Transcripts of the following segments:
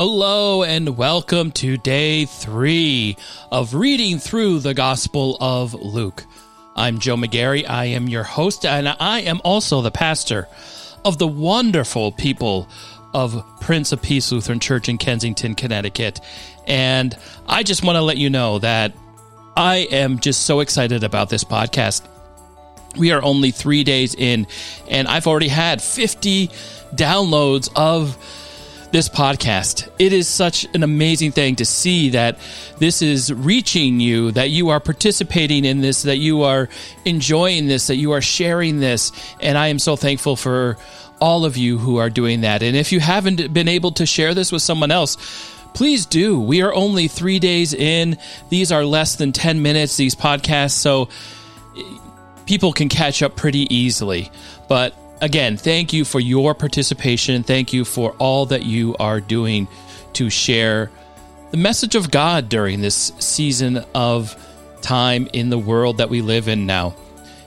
Hello and welcome to day three of reading through the Gospel of Luke. I'm Joe McGarry. I am your host, and I am also the pastor of the wonderful people of Prince of Peace Lutheran Church in Kensington, Connecticut. And I just want to let you know that I am just so excited about this podcast. We are only three days in, and I've already had 50 downloads of this podcast. It is such an amazing thing to see that this is reaching you, that you are participating in this, that you are enjoying this, that you are sharing this. And I am so thankful for all of you who are doing that. And if you haven't been able to share this with someone else, please do. We are only three days in. These are less than 10 minutes, these podcasts. So people can catch up pretty easily. But again, thank you for your participation. Thank you for all that you are doing to share the message of God during this season of time in the world that we live in now.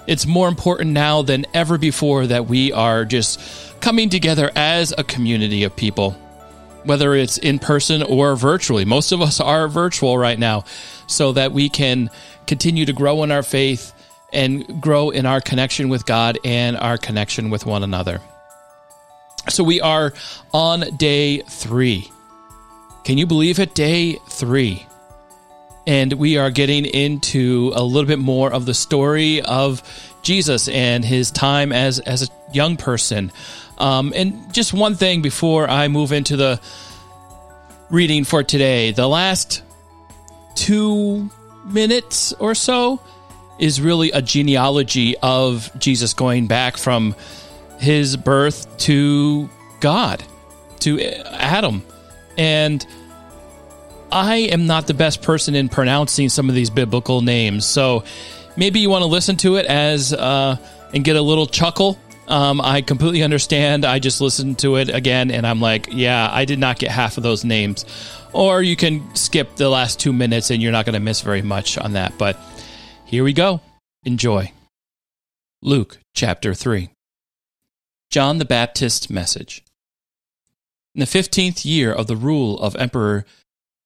It's more important now than ever before that we are just coming together as a community of people, whether it's in person or virtually. Most of us are virtual right now, so that we can continue to grow in our faith and grow in our connection with God and our connection with one another. So we are on day three. Can you believe it? Day three. And we are getting into a little bit more of the story of Jesus and his time as, as a young person. Um, and just one thing before I move into the reading for today the last two minutes or so is really a genealogy of Jesus going back from his birth to God, to Adam. And I am not the best person in pronouncing some of these biblical names. So maybe you want to listen to it as uh, and get a little chuckle. Um, I completely understand. I just listened to it again and I'm like, yeah, I did not get half of those names. Or you can skip the last two minutes and you're not going to miss very much on that. But here we go. Enjoy. Luke chapter 3. John the Baptist's message. In the fifteenth year of the rule of Emperor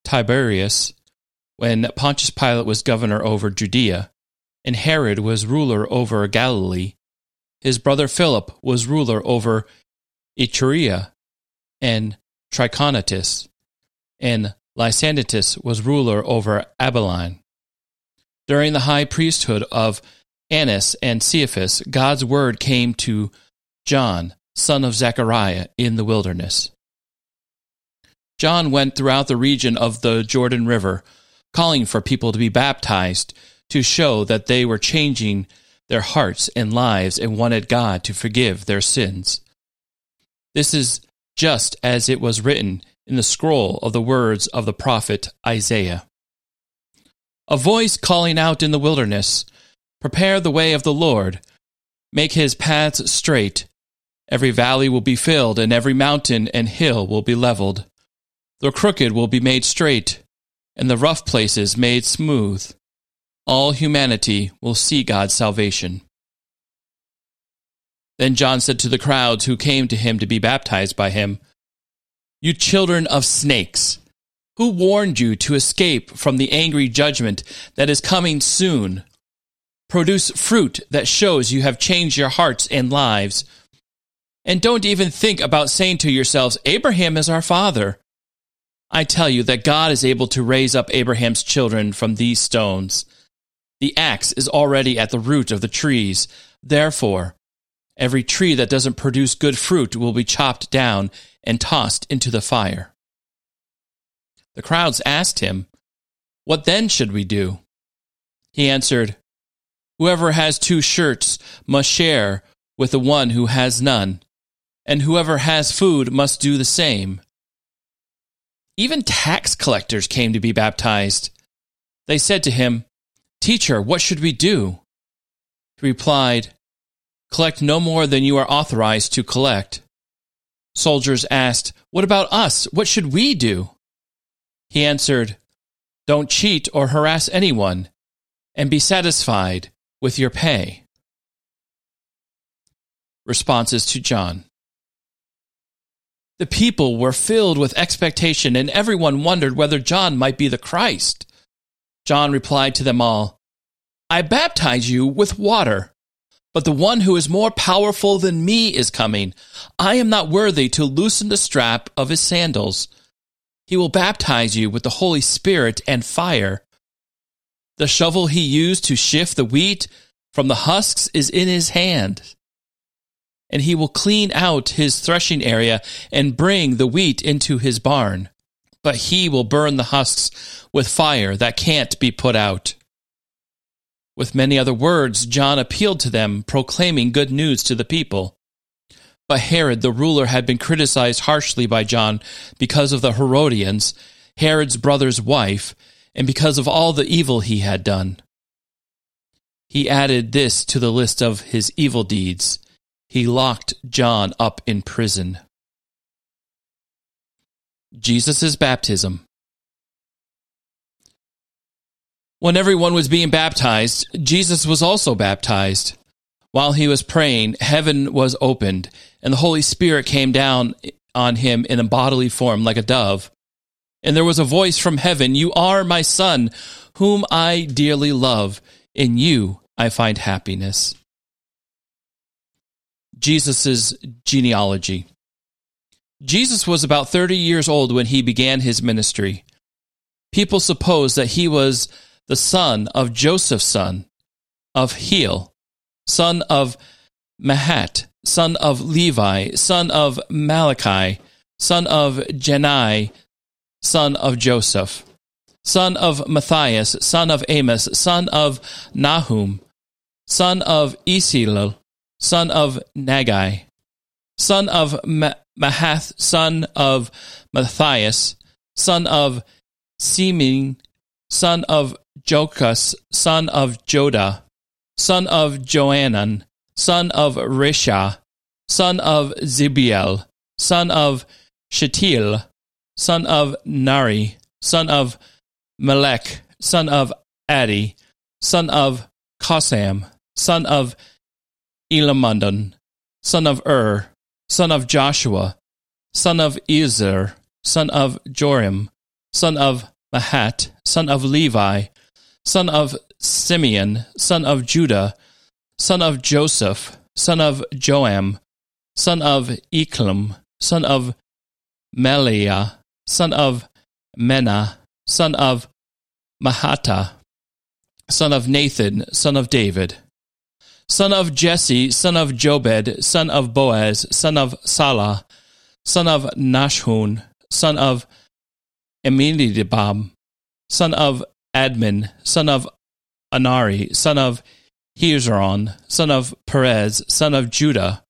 Tiberius, when Pontius Pilate was governor over Judea, and Herod was ruler over Galilee, his brother Philip was ruler over Iturea and Trachonitis, and Lysanias was ruler over Abilene. During the high priesthood of Annas and Caiaphas, God's word came to John, son of Zechariah, in the wilderness. John went throughout the region of the Jordan River, calling for people to be baptized to show that they were changing their hearts and lives and wanted God to forgive their sins. This is just as it was written in the scroll of the words of the prophet Isaiah. A voice calling out in the wilderness, Prepare the way of the Lord, make his paths straight. Every valley will be filled, and every mountain and hill will be leveled. The crooked will be made straight, and the rough places made smooth. All humanity will see God's salvation. Then John said to the crowds who came to him to be baptized by him, You children of snakes! Who warned you to escape from the angry judgment that is coming soon? Produce fruit that shows you have changed your hearts and lives. And don't even think about saying to yourselves, Abraham is our father. I tell you that God is able to raise up Abraham's children from these stones. The axe is already at the root of the trees. Therefore, every tree that doesn't produce good fruit will be chopped down and tossed into the fire. The crowds asked him, What then should we do? He answered, Whoever has two shirts must share with the one who has none, and whoever has food must do the same. Even tax collectors came to be baptized. They said to him, Teacher, what should we do? He replied, Collect no more than you are authorized to collect. Soldiers asked, What about us? What should we do? He answered, Don't cheat or harass anyone, and be satisfied with your pay. Responses to John The people were filled with expectation, and everyone wondered whether John might be the Christ. John replied to them all, I baptize you with water, but the one who is more powerful than me is coming. I am not worthy to loosen the strap of his sandals. He will baptize you with the Holy Spirit and fire. The shovel he used to shift the wheat from the husks is in his hand and he will clean out his threshing area and bring the wheat into his barn. But he will burn the husks with fire that can't be put out. With many other words, John appealed to them, proclaiming good news to the people. But Herod the ruler had been criticized harshly by John because of the Herodias, Herod's brother's wife, and because of all the evil he had done. He added this to the list of his evil deeds he locked John up in prison. Jesus' baptism. When everyone was being baptized, Jesus was also baptized. While he was praying, heaven was opened, and the Holy Spirit came down on him in a bodily form like a dove. And there was a voice from heaven You are my Son, whom I dearly love. In you I find happiness. Jesus' genealogy. Jesus was about 30 years old when he began his ministry. People suppose that he was the son of Joseph's son, of Heli, son of Matthat, son of Levi, son of Melchi, son of Jannai, son of Joseph, son of Matthias, son of Amos, son of Nahum, son of Esli, son of Naggai, son of Matthat, son of Matthias, son of Semein, son of Jochus, son of Joda, son of Joanan, son of Rhesa, son of Zabdiel, son of Shealtiel, son of Neri, son of Melech, son of Addi, son of Cosam, son of Elmadam, son of Ur, son of Joshua, son of Ezer, son of Jorim, son of Matthat, son of Levi, son of Simeon, son of Judah, son of Joseph, son of Joam, son of Elkim, son of Melea, son of Menna, son of Mattatha, son of Nathan, son of David son of Jesse, son of Jobed, son of Boaz, son of Salah, son of Nahshon, son of Amminadab, son of Admin, son of Anari, son of Hezron, son of Perez, son of Judah,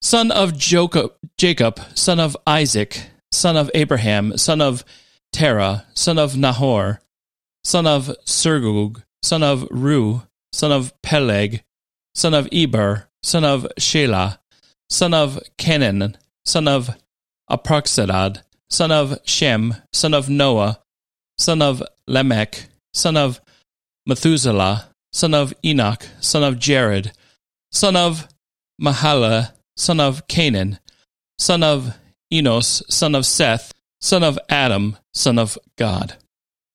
son of Jacob, son of Isaac, son of Abraham, son of Terah, son of Nahor, son of Serug, son of Reu, son of Peleg, son of Eber, son of Shelah, son of Cainan, son of Arphaxad, son of Shem, son of Noah, son of Lamech, son of Methuselah, son of Enoch, son of Jared, son of Mahalalel, son of Canaan, son of Enos, son of Seth, son of Adam, son of God.